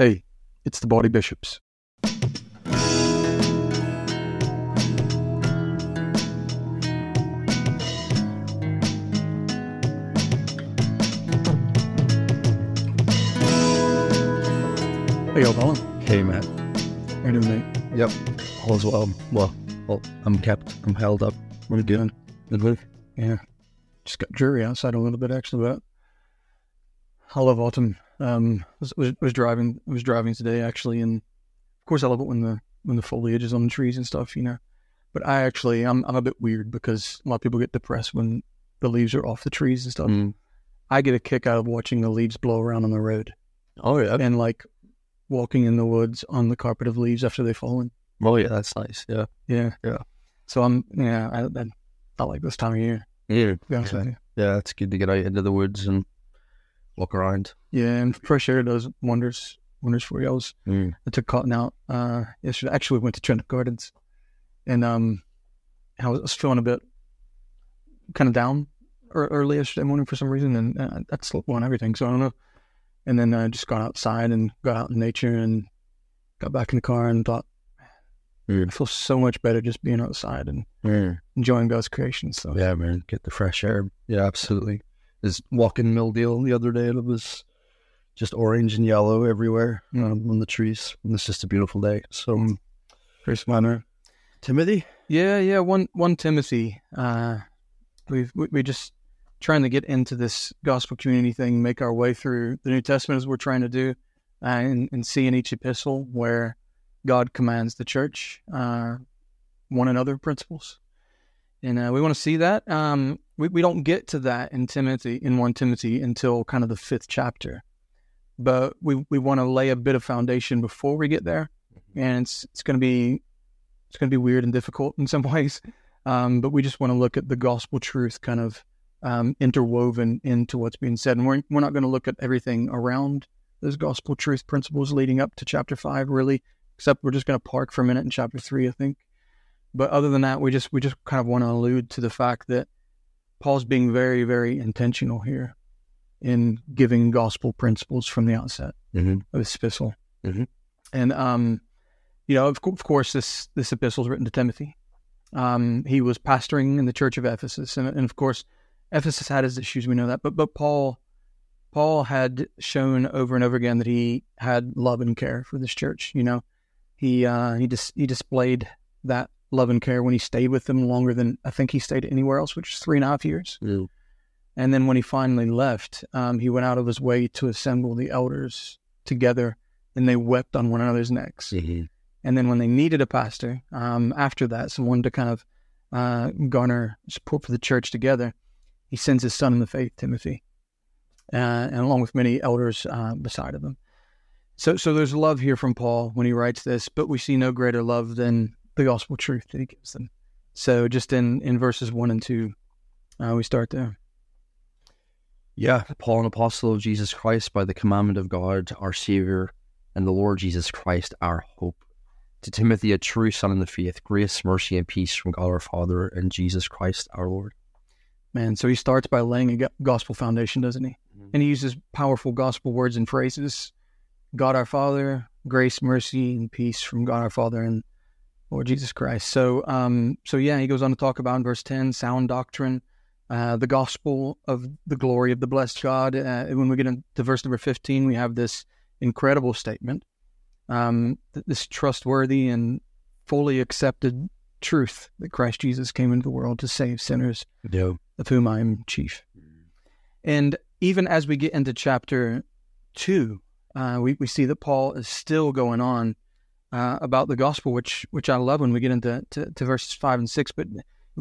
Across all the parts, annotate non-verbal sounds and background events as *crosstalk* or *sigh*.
Hey, it's the Baldy Bishops. Hey, y'all, Colin. Hey, Matt. How you doing, mate? Yep. All is well. Well, well, I'm kept. I'm held up. What are you doing? Good with. Yeah. Just got dreary outside a little bit, actually, but I love autumn. Um, was, was was driving was driving today actually, and of course I love it when the when the foliage is on the trees and stuff, you know. But I actually I'm I'm a bit weird because a lot of people get depressed when the leaves are off the trees and stuff. Mm. I get a kick out of watching the leaves blow around on the road Oh yeah. and like walking in the woods on the carpet of leaves after they've fallen. Oh yeah. That's nice. Yeah. Yeah, Yeah. So I'm yeah I I, I like this time of year. Yeah. To be honest with you. Yeah. It's good to get out into the woods and walk around. Yeah, and fresh air does wonders wonders for you. I was Mm. I took cotton out uh, yesterday. Actually, we went to Trentham Gardens, and um, I was, I was feeling a bit kind of down ear- early yesterday morning for some reason, and uh, I slept on everything. So I don't know. And then I just got outside and got out in nature and got back in the car and thought, I Mm. feel so much better just being outside and Mm. enjoying God's creation. So Yeah, man. Get the fresh air. Yeah, absolutely. Is walking Milldale the other day, and it was just orange and yellow everywhere um, on the trees. And it's just a beautiful day. So, Mm. Chris Manor. Timothy. Yeah, yeah. One one Timothy. Uh, we've we, we just trying to get into this gospel community thing, make our way through the New Testament as we're trying to do, uh, and, and see in each epistle where God commands the church uh, one another principles, and uh, we want to see that. Um, we we don't get to that in Timothy in one Timothy until kind of the fifth chapter, but we we want to lay a bit of foundation before we get there, and it's it's going to be it's going to be weird and difficult in some *laughs* ways. Um, but we just want to look at the gospel truth kind of um, interwoven into what's being said. And we're, we're not going to look at everything around those gospel truth principles leading up to chapter five, really, except we're just going to park for a minute in chapter three, I think. But other than that, we just we just kind of want to allude to the fact that Paul's being very, very intentional here in giving gospel principles from the outset Mm-hmm. of this epistle. Mhm. And um, you know, of, co- of course, this this epistle is written to Timothy. Um, he was pastoring in the church of Ephesus, and, and of course, Ephesus had his issues. We know that, but but Paul Paul had shown over and over again that he had love and care for this church. You know, he uh, he dis- he displayed that love and care when he stayed with them longer than I think he stayed anywhere else, which is three and a half years. Mm. And then when he finally left, um, he went out of his way to assemble the elders together, and they wept on one another's necks. Mm-hmm. And then when they needed a pastor, um, after that, someone to kind of uh, garner support for the church together, he sends his son in the faith, Timothy, uh, and along with many elders uh, beside of him. So, so there's love here from Paul when he writes this, but we see no greater love than the gospel truth that he gives them. So, just in in verses one and two, uh, we start there. Yeah, Paul, an apostle of Jesus Christ, by the commandment of God, our Savior, and the Lord Jesus Christ, our hope. To Timothy, a true son in the faith, grace, mercy, and peace from God our Father and Jesus Christ our Lord. Man, so he starts by laying a gospel foundation, doesn't he? Mhm. And he uses powerful gospel words and phrases. God our Father, grace, mercy, and peace from God our Father and Lord Jesus Christ. So, um, so yeah, he goes on to talk about in verse ten, sound doctrine, uh, the gospel of the glory of the blessed God. Uh, when we get into verse number fifteen, we have this incredible statement, um, this trustworthy and fully accepted truth that Christ Jesus came into the world to save sinners Yeah. of whom I am chief. And even as we get into chapter two, uh, we, we see that Paul is still going on uh, about the gospel, which which I love when we get into to, to verses five and six. But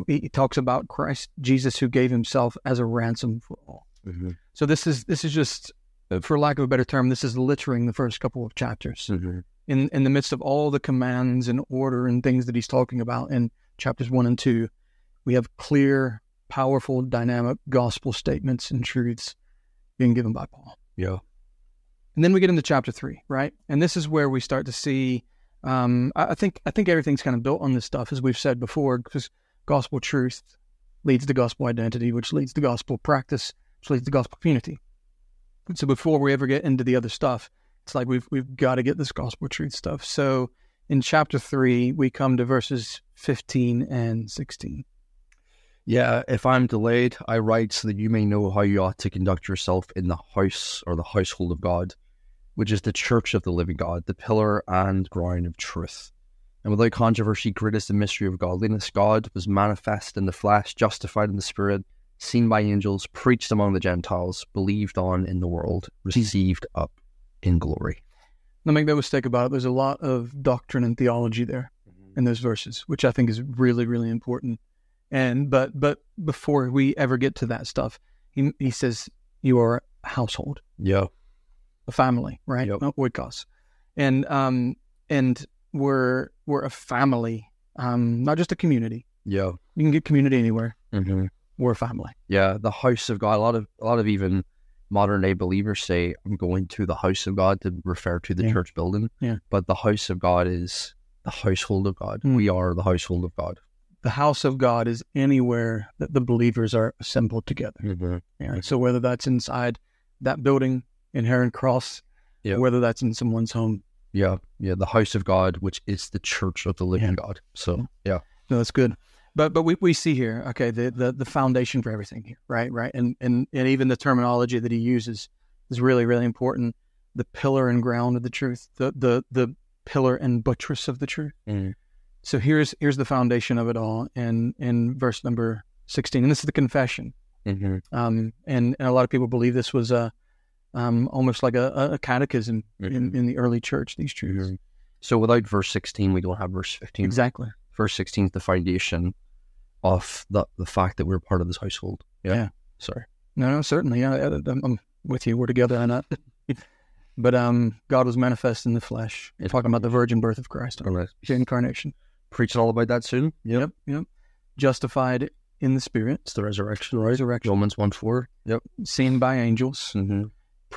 he, talks about Christ Jesus who gave himself as a ransom for all. Mm-hmm. So this is this is just, uh, for lack of a better term, this is littering the first couple of chapters Mm-hmm. in in the midst of all the commands and order and things that he's talking about in chapters one and two, we have clear, powerful, dynamic gospel statements and truths being given by Paul. Yeah. And then we get into chapter three, right? And this is where we start to see. Um, I think I think everything's kind of built on this stuff, as we've said before, because gospel truth leads to gospel identity, which leads to gospel practice, which leads to gospel community. So before we ever get into the other stuff, It's like we've we've got to get this gospel truth stuff. So in chapter three, we come to verses fifteen and sixteen. Yeah, if I'm delayed, I write so that you may know how you ought to conduct yourself in the house or the household of God, which is the church of the living God, the pillar and ground of truth. And without controversy, great is the mystery of godliness. God was manifest in the flesh, justified in the spirit, seen by angels, preached among the Gentiles, believed on in the world, received up in glory. Now, make no mistake about it. There's a lot of doctrine and theology there mm-hmm. in those verses, which I think is really, really important. And but but before we ever get to that stuff, he he says you are a household, Yeah. A family, right? Yep. Not oikos. And um and we're we're a family, um, not just a community. Yeah. You can get community anywhere. hmm We're a family. Yeah. The house of God. A lot of a lot of even modern day believers say, "I'm going to the house of God" to refer to the Yeah. church building. Yeah. But the house of God is the household of God. Mm. We are the household of God. The house of God is anywhere that the believers are assembled together. Mm-hmm. Yeah. So whether that's inside that building in Heron Cross, Yeah. whether that's in someone's home. Yeah. Yeah. The house of God, which is the church of the living Yeah. God. So yeah. No, that's good. But but we, we see here, okay, the, the the foundation for everything here, right? Right. And and and even the terminology that he uses is really, really important. The pillar and ground of the truth, the the the pillar and buttress of the truth. Mm. So here's here's the foundation of it all in in verse number sixteen. And this is the confession. Mm-hmm. Um and, and a lot of people believe this was a um almost like a, a catechism in, Mhm. in the early church, these truths. So without verse 16, we don't have verse 15. Exactly. Verse 16 is the foundation of the, the fact that we're part of this household. Yeah. Yeah. Sorry. No, no, certainly. Yeah, I'm, I'm with you. We're together on that. *laughs* but um, God was manifest in the flesh. We're talking about the virgin birth of Christ, the incarnation. preach all about that soon. Yep. Yep, yep. Justified in the Spirit, It's the resurrection, right? resurrection, Romans 1 4. Yep. seen by angels, Mm-hmm.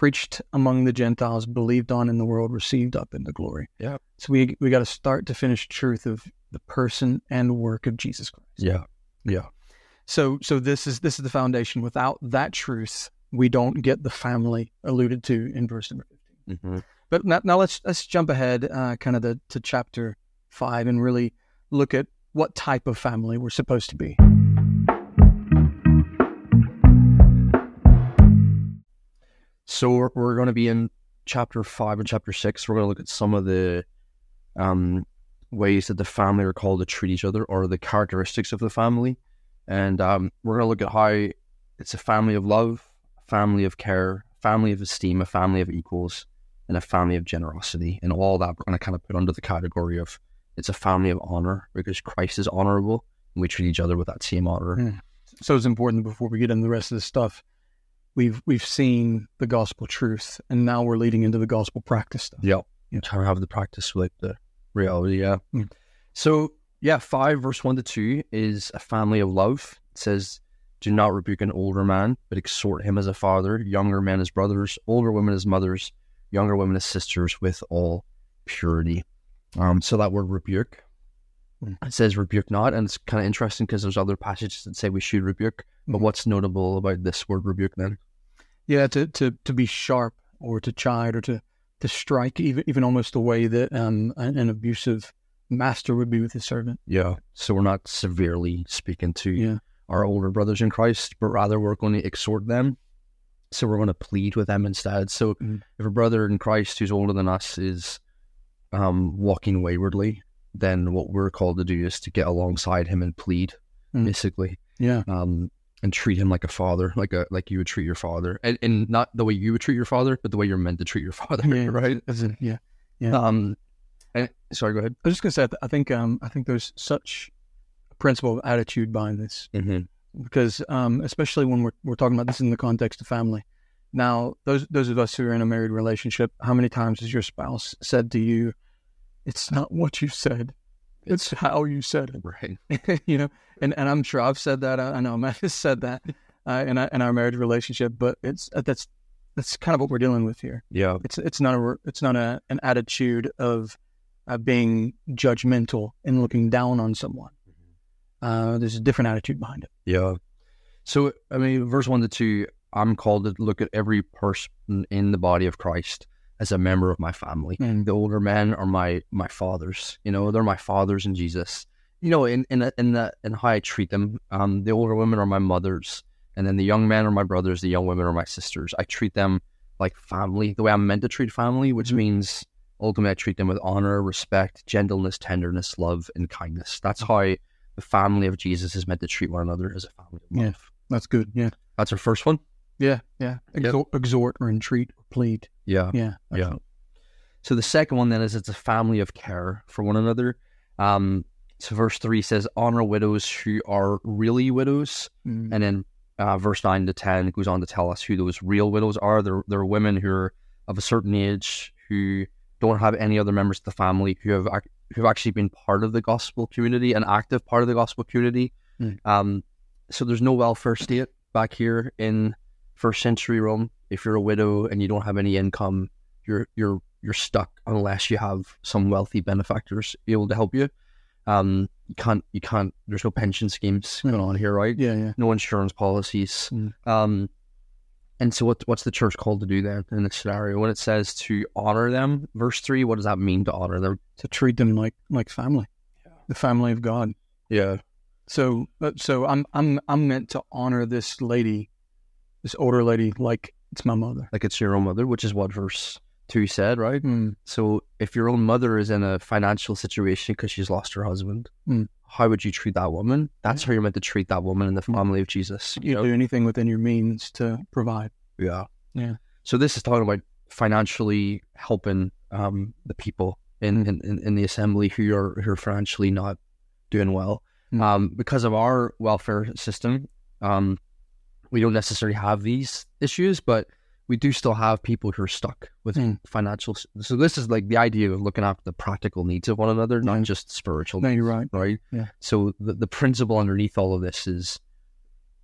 Preached among the Gentiles, believed on in the world, received up into glory. Yeah. So we we got to start to finish truth of the person and work of Jesus Christ. Yeah. Yeah. So so this is this is the foundation. Without that truth, we don't get the family alluded to in verse number fifteen. Mm-hmm. But now, now let's let's jump ahead, uh, kind of the, to chapter five, and really look at what type of family we're supposed to be. So we're, we're going to be in chapter five and chapter six. We're going to look at some of the um, ways that the family are called to treat each other or the characteristics of the family. And um, we're going to look at how it's a family of love, family of care, family of esteem, a family of equals, and a family of generosity. And all that we're going to kind of put under the category of it's a family of honor because Christ is honorable and we treat each other with that same honor. Mm. So it's important before we get into the rest of this stuff. We've we've seen the gospel truth, and now we're leading into the gospel practice stuff. Yeah. Yeah. Trying to have the practice with the reality. Yeah. Mm. So, yeah, 5 verse 1 to 2 is a family of love. It says, Do not rebuke an older man, but exhort him as a father, younger men as brothers, older women as mothers, younger women as sisters with all purity. Um, so that word rebuke. It says rebuke not. And it's kind of interesting because there's other passages that say we should rebuke. But Mm. what's notable about this word rebuke then? Yeah, to to to be sharp or to chide or to to strike, even even almost the way that um an, an abusive master would be with his servant. Yeah. So we're not severely speaking to Yeah, our older brothers in Christ, but rather we're going to exhort them. So we're going to plead with them instead. So Mhm. if a brother in Christ who's older than us is um, walking waywardly, then what we're called to do is to get alongside him and plead, Mhm. basically, yeah, um, and treat him like a father, like a like you would treat your father, and, and not the way you would treat your father, but the way you're meant to treat your *laughs* father, yeah, right? As in, yeah. Um, and, sorry, go ahead. I was just gonna say, I think um I think there's such a principle of attitude behind this. Mm-hmm. because um, especially when we're we're talking about this in the context of family. Now, those those of us who are in a married relationship, how many times has your spouse said to you, "It's not what you said, it's how you said it. Right. it." *laughs* you know, and and I'm sure I've said that. I, I know Matt *laughs* has said that uh, in our, in our marriage relationship, but it's uh, that's that's kind of what we're dealing with here. Yeah. It's it's not a it's not a an attitude of uh, being judgmental and looking down on someone. Uh, there's a different attitude behind it. Yeah. So, I mean, verse 1 to 2, I'm called to look at every person in the body of Christ as a member of my family. Mm. The older men are my my fathers. You know, they're my fathers in Jesus. You know, in in in the in how I treat them. Um, the older women are my mothers, and then the young men are my brothers. The young women are my sisters. I treat them like family, the way I'm meant to treat family, which Mhm. means ultimately I treat them with honor, respect, gentleness, tenderness, love, and kindness. That's how the family of Jesus is meant to treat one another as a family of Yeah. That's good. Yeah. That's our first one. Yeah. Yeah. Exhort, exhort or entreat or plead. Yeah. Yeah. Yeah. So the second one then is it's a family of care for one another. Um, so verse three says, "Honor widows who are really widows," Mm. and then uh, verse nine to ten goes on to tell us who those real widows are. They're they're women who are of a certain age who don't have any other members of the family who have ac- who have actually been part of the gospel community, an active part of the gospel community. Mm. Um, so there's no welfare state back here in first century Rome. If you're a widow and you don't have any income, you're you're you're stuck unless you have some wealthy benefactors able to help you. Um, you can't you can't. There's no pension schemes going on here, right? Yeah. Yeah. No insurance policies. Mm. Um, and so what what's the church called to do then in this scenario? When it says to honor them, verse three, what does that mean to honor them? To treat them like like family, the family of God. Yeah, So uh, so I'm I'm I'm meant to honor this lady, this older lady, like it's my mother. like it's your own mother, which is what verse two said, right? Mm. So if your own mother is in a financial situation because she's lost her husband, Mm. how would you treat that woman? That's how you're meant to treat that woman in the family of Jesus. You do anything within your means to provide. Yeah. Yeah. So this is talking about financially helping um, the people in, in, in, in the assembly who are who are financially not doing well. Mm. Um, because of our welfare system, um, we don't necessarily have these issues, but we do still have people who are stuck with Mm. financial. So this is like the idea of looking after the practical needs of one another, not just spiritual No, you're right. right? Yeah. So the, the principle underneath all of this is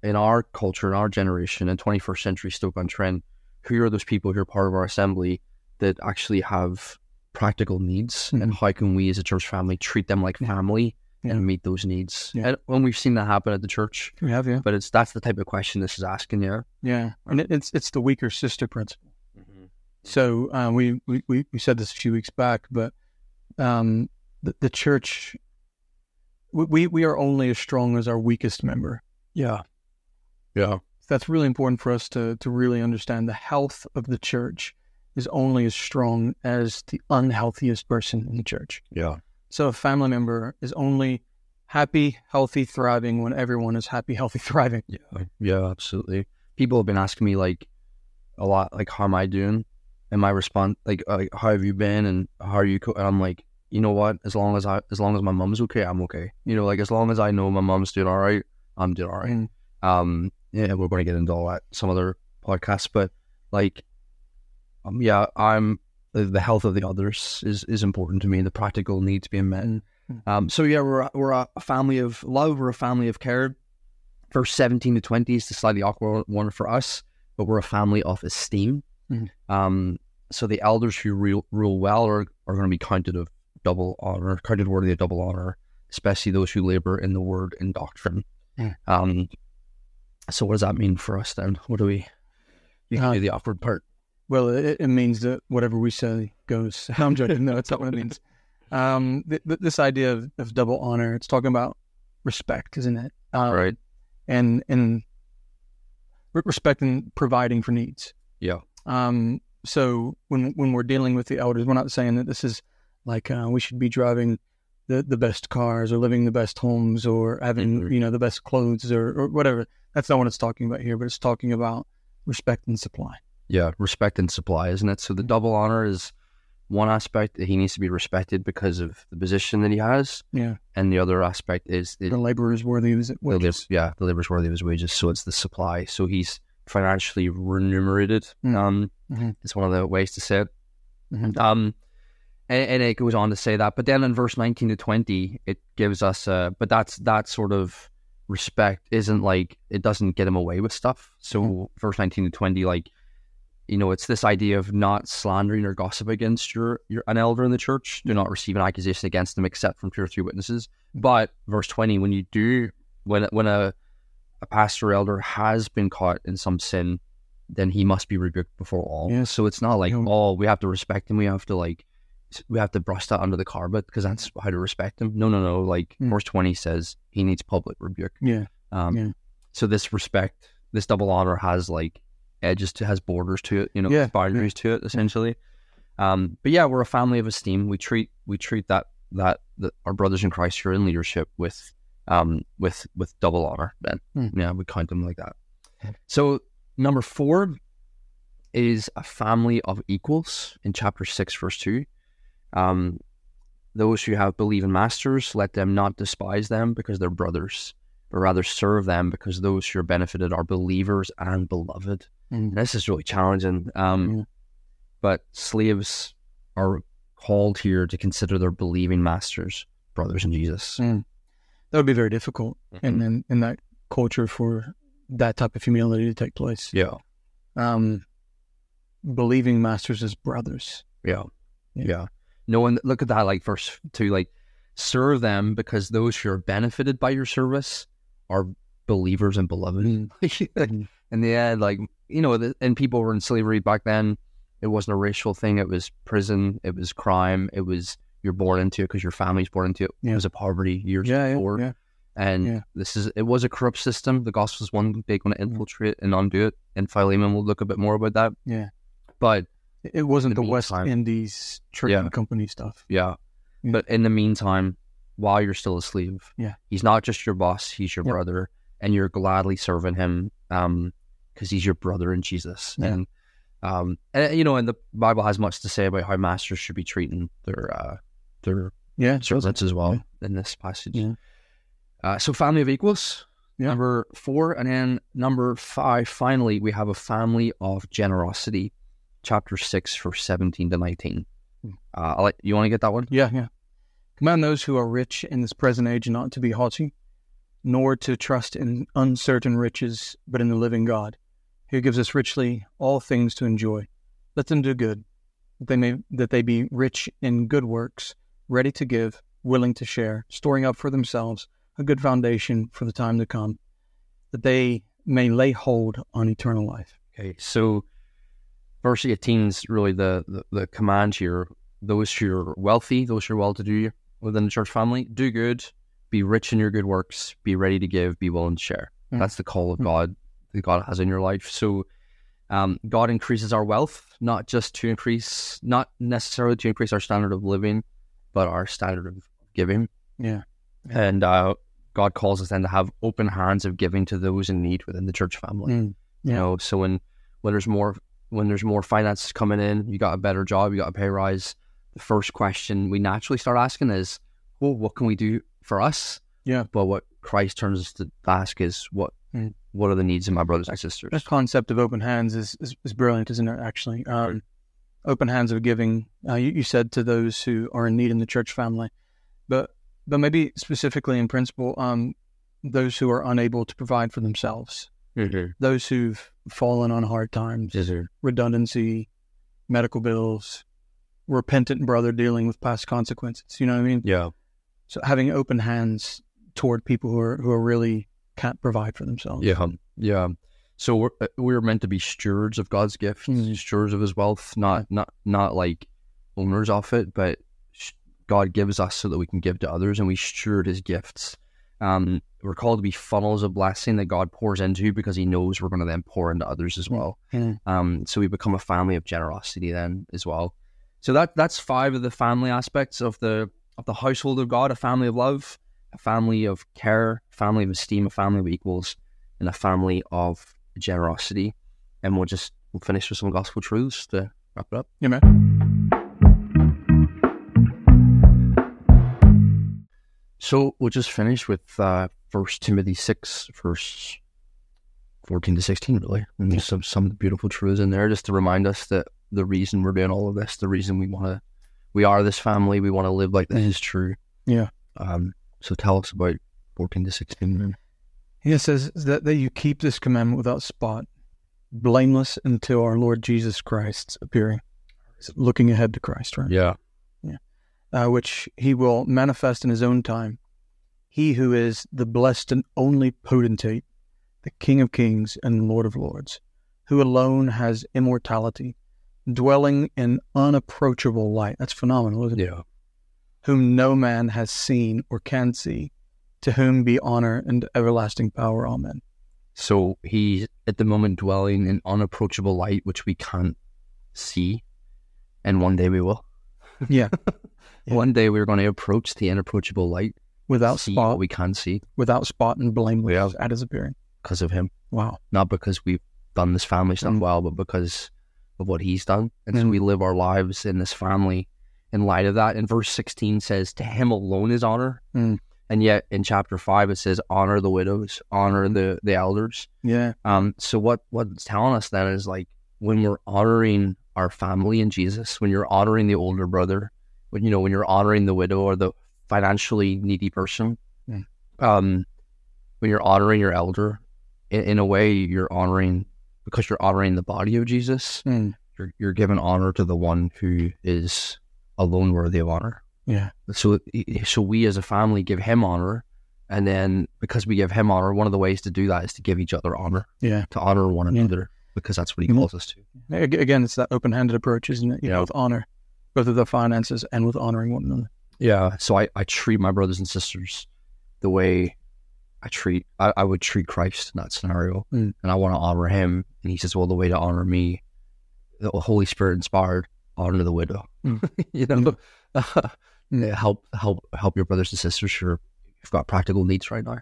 in our culture, in our generation, in 21st century Stoke-on-Trent, who are those people who are part of our assembly that actually have practical needs and how can we as a church family treat them like family Yeah. and meet those needs? Yeah. And when we've seen that happen at the church, We have yeah. but it's that's the type of question this is asking, yeah. Yeah, and it, it's it's the weaker sister principle. So uh, we, we we we said this a few weeks back, but um, the, the church we, we we are only as strong as our weakest member. Yeah. Yeah. That's really important for us to to really understand. The health of the church is only as strong as the unhealthiest person in the church. Yeah. So a family member is only happy, healthy, thriving when everyone is happy, *laughs* healthy, thriving. Yeah, yeah, absolutely. People have been asking me like a lot, like how am I doing? And my response, like, uh, how have you been, and how are you? Co-? And I'm like, you know what? As long as I, as long as my mom's okay, I'm okay. You know, like as long as I know my mom's doing all right, I'm doing all right. Mm. Um, yeah, we're going to get into all that some other podcasts, but like, um, yeah, I'm the, the health of the others is is important to me. The practical needs being met. Mm. Um, so yeah, we're a, we're a family of love. We're a family of care. Verse seventeen to twenty is the slightly awkward one for us, but we're a family of esteem. Mhm. Um, so the elders who rule, rule well are, are going to be counted of double honor, counted worthy of double honor, especially those who labor in the word and doctrine. Mm. Um, so what does that mean for us then? What do we? You can Uh, do the awkward part. Well, it, it means that whatever we say goes. *laughs* I'm joking. No, it's not what it means. Um, th- th- this idea of, of double honor, it's talking about respect, isn't it? Um, right. And and re- respect and providing for needs. Yeah. Um, so when when we're dealing with the elders, we're not saying that this is like uh, we should be driving the, the best cars or living the best homes or having Mhm. you know the best clothes or, or whatever. That's not what it's talking about here, but it's talking about respect and supply. Yeah, respect and supply, isn't it? So the double honor is one aspect that he needs to be respected because of the position that he has, Yeah, and the other aspect is it, the labor is worthy of his wages. labor, yeah, the labor's worthy of his wages. So it's the supply. So he's financially remunerated. Mm. Um, Mhm. it's one of the ways to say it. Mhm. Um, and, and it goes on to say that, but then in verse nineteen to twenty, it gives us, uh, but that's that sort of respect isn't like it doesn't get him away with stuff. So Mhm. verse nineteen to twenty, like you know, it's this idea of not slandering or gossip against your, your an elder in the church. Do not receive an accusation against them except from two or three witnesses. But verse twenty, when you do, when when a a pastor or elder has been caught in some sin, then he must be rebuked before all. Yeah. So it's not like, Yeah. oh, we have to respect him. We have to like, we have to brush that under the carpet because that's how to respect him. No, no, no. Like Mm. verse 20 says he needs public rebuke. Yeah. Um, Yeah. So this respect, this double honor has like edges to, has borders to it, you know, Yeah, boundaries to it essentially. Um, but yeah, we're a family of esteem. We treat, we treat that, that, that our brothers in Christ who are in leadership with, um, with, with double honor then. Mm. Yeah. We count them like that. So number four is a family of equals in chapter six, verse two. Um, those who have believing masters, let them not despise them because they're brothers, but rather serve them because those who are benefited are believers and beloved. Mm. This is really challenging. Um. But slaves are called here to consider their believing masters brothers in Jesus. Mm. That would be very difficult in, in in that culture for that type of humility to take place. Yeah, Um, believing masters as brothers. yeah, Yeah. yeah. No one look at that like verse two, like serve them because those who are benefited by your service are believers and beloved. Mm. in the end, like you know, the, and people were in slavery back then. It wasn't a racial thing. It was prison. It was crime. It was you're born into it because your family's born into it. Yeah. It was a poverty years Yeah, before, yeah, and Yeah. this is it was a corrupt system. The gospel is one big one to infiltrate and undo it. And Philemon will look a bit more about that. Yeah. But It- wasn't the the West Indies trading company stuff. yeah, but in the meantime, while you're still a slave, Yeah. he's not just your boss. He's your brother, and you're gladly serving him. Um, because he's your brother in Jesus. Yeah. And um, and you know, and the Bible has much to say about how masters should be treating their uh their Yeah, servants as well Yeah. in this passage. Yeah. Uh, so family of equals. Number four, and then number five. Finally, we have a family of generosity. Chapter six, verse seventeen to nineteen. Hmm. Uh, I'll let, you want to get that one? Yeah, yeah. Command those who are rich in this present age not to be haughty, nor to trust in uncertain riches, but in the living God, who gives us richly all things to enjoy. Let them do good, that they may that they be rich in good works, ready to give, willing to share, storing up for themselves a good foundation for the time to come, that they may lay hold on eternal life. Okay, so verse 18 is really the, the, the command here. Those who are wealthy, those who are well to do within the church family, do good, be rich in your good works, be ready to give, be willing to share. Mm. That's the call of Mm. God that God has in your life. So um, God increases our wealth, not just to increase, not necessarily to increase our standard of living, but our standard of giving. Yeah. And uh, God calls us then to have open hands of giving to those in need within the church family. Mm. You know, so when when there's more when there's more finances coming in, you got a better job, you got a pay rise. The first question we naturally start asking is, "Well, what can we do for us?" Yeah. But what Christ turns us to ask is, "What Mm. what are the needs of my brothers and sisters?" That concept of open hands is, is, is brilliant, isn't it? Actually, um, open hands of giving. Uh, you, you said to those who are in need in the church family, but but maybe specifically in principle, um, those who are unable to provide for themselves, Mhm. those who've fallen on hard times, sir. redundancy, medical bills, repentant brother dealing with past consequences. You know what I mean? Yeah. So having open hands toward people who are who are really can't provide for themselves. Yeah, yeah. So we're uh, we're meant to be stewards of God's gifts, Mhm. stewards of His wealth, not not not like owners of it, but God gives us so that we can give to others, and we steward His gifts. Um, we're called to be funnels of blessing that God pours into because He knows we're going to then pour into others as well. Um, so we become a family of generosity then as well. So that that's five of the family aspects of the of the household of God: a family of love, a family of care, a family of esteem, a family of equals, and a family of generosity. And we'll just we'll finish with some gospel truths to wrap it up. Amen. So we'll just finish with uh, First Timothy six, verse fourteen to sixteen, really, and just some some beautiful truths in there, just to remind us that the reason we're doing all of this, the reason we want to, we are this family, we want to live like this is true. Yeah. Um. So tell us about fourteen to sixteen. Then. He says that, that you keep this commandment without spot, blameless until our Lord Jesus Christ's appearing. Looking ahead to Christ, right? Yeah. Uh, which he will manifest in his own time. He who is the blessed and only potentate, the King of kings and Lord of lords, who alone has immortality, dwelling in unapproachable light. That's phenomenal, isn't it? Yeah. Whom no man has seen or can see, to whom be honor and everlasting power. Amen. So he's at the moment dwelling in unapproachable light, which we can't see. And one day we will. *laughs* Yeah. Yeah. *laughs* One day we're going to approach the unapproachable light, Without spot, we can't see without spot and blameless Yeah. at his appearing. because of him. Wow. Not because we've done this family stuff Mm. well, but because of what he's done. And so Mm. we live our lives in this family in light of that. And verse 16 says, To him alone is honor. Mm. And yet in chapter 5, it says, Honor the widows, honor the, the elders. Yeah. Um, so what what it's telling us then is like when we're honoring our family in Jesus, when you're honoring the older brother, when you know when you're honoring the widow or the financially needy person, Mm. um, when you're honoring your elder, in, in a way you're honoring because you're honoring the body of Jesus. Mm. You're you're giving honor to the one who is alone worthy of honor. Yeah. So so we as a family give him honor. And then, because we give him honor, one of the ways to do that is to give each other honor Yeah. to honor one Yeah. another because that's what he Mhm. calls us to. Again, it's that open handed approach, isn't it? You know, Yeah. with honor, both with the finances and with honoring one another. Yeah. So I, I treat my brothers and sisters the way I treat I, I would treat Christ in that scenario. Mm. And I want to honor him. And he says, Well, the way to honor me, the Holy Spirit inspired, honor the widow. Mm. *laughs* you know? *laughs* Yeah, help help help your brothers and sisters who who've got practical needs right now.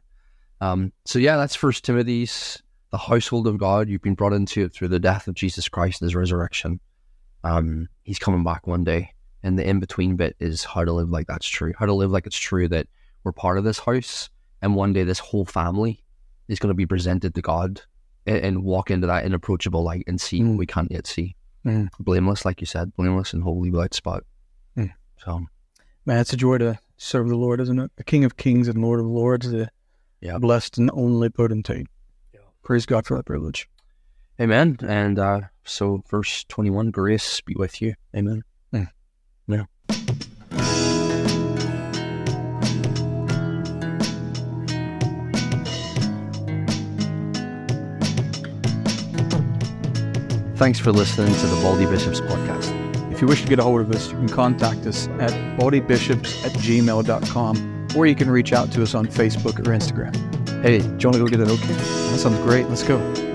Um, so yeah, that's First Timothy's the household of God. You've been brought into it through the death of Jesus Christ and His resurrection. Um, he's coming back one day, and the in between bit is how to live like that's true. How to live like it's true that we're part of this house, and one day this whole family is going to be presented to God and, and walk into that inapproachable light and see Mm. what we can't yet see. Mm. Blameless, like you said, blameless and holy without spot. Mm. So Man, it's a joy to serve the Lord, isn't it? The King of Kings and Lord of Lords, the Yeah. blessed and only potentate. Yeah. Praise God for that privilege. Amen. And uh, so, verse 21 grace be with you. Amen. Thanks for listening to the Baldy Bishops podcast. If you wish to get a hold of us, you can contact us at bodybishops at gmail.com or you can reach out to us on Facebook or Instagram. Hey, Do you want to go get it? Okay. That sounds great. Let's go.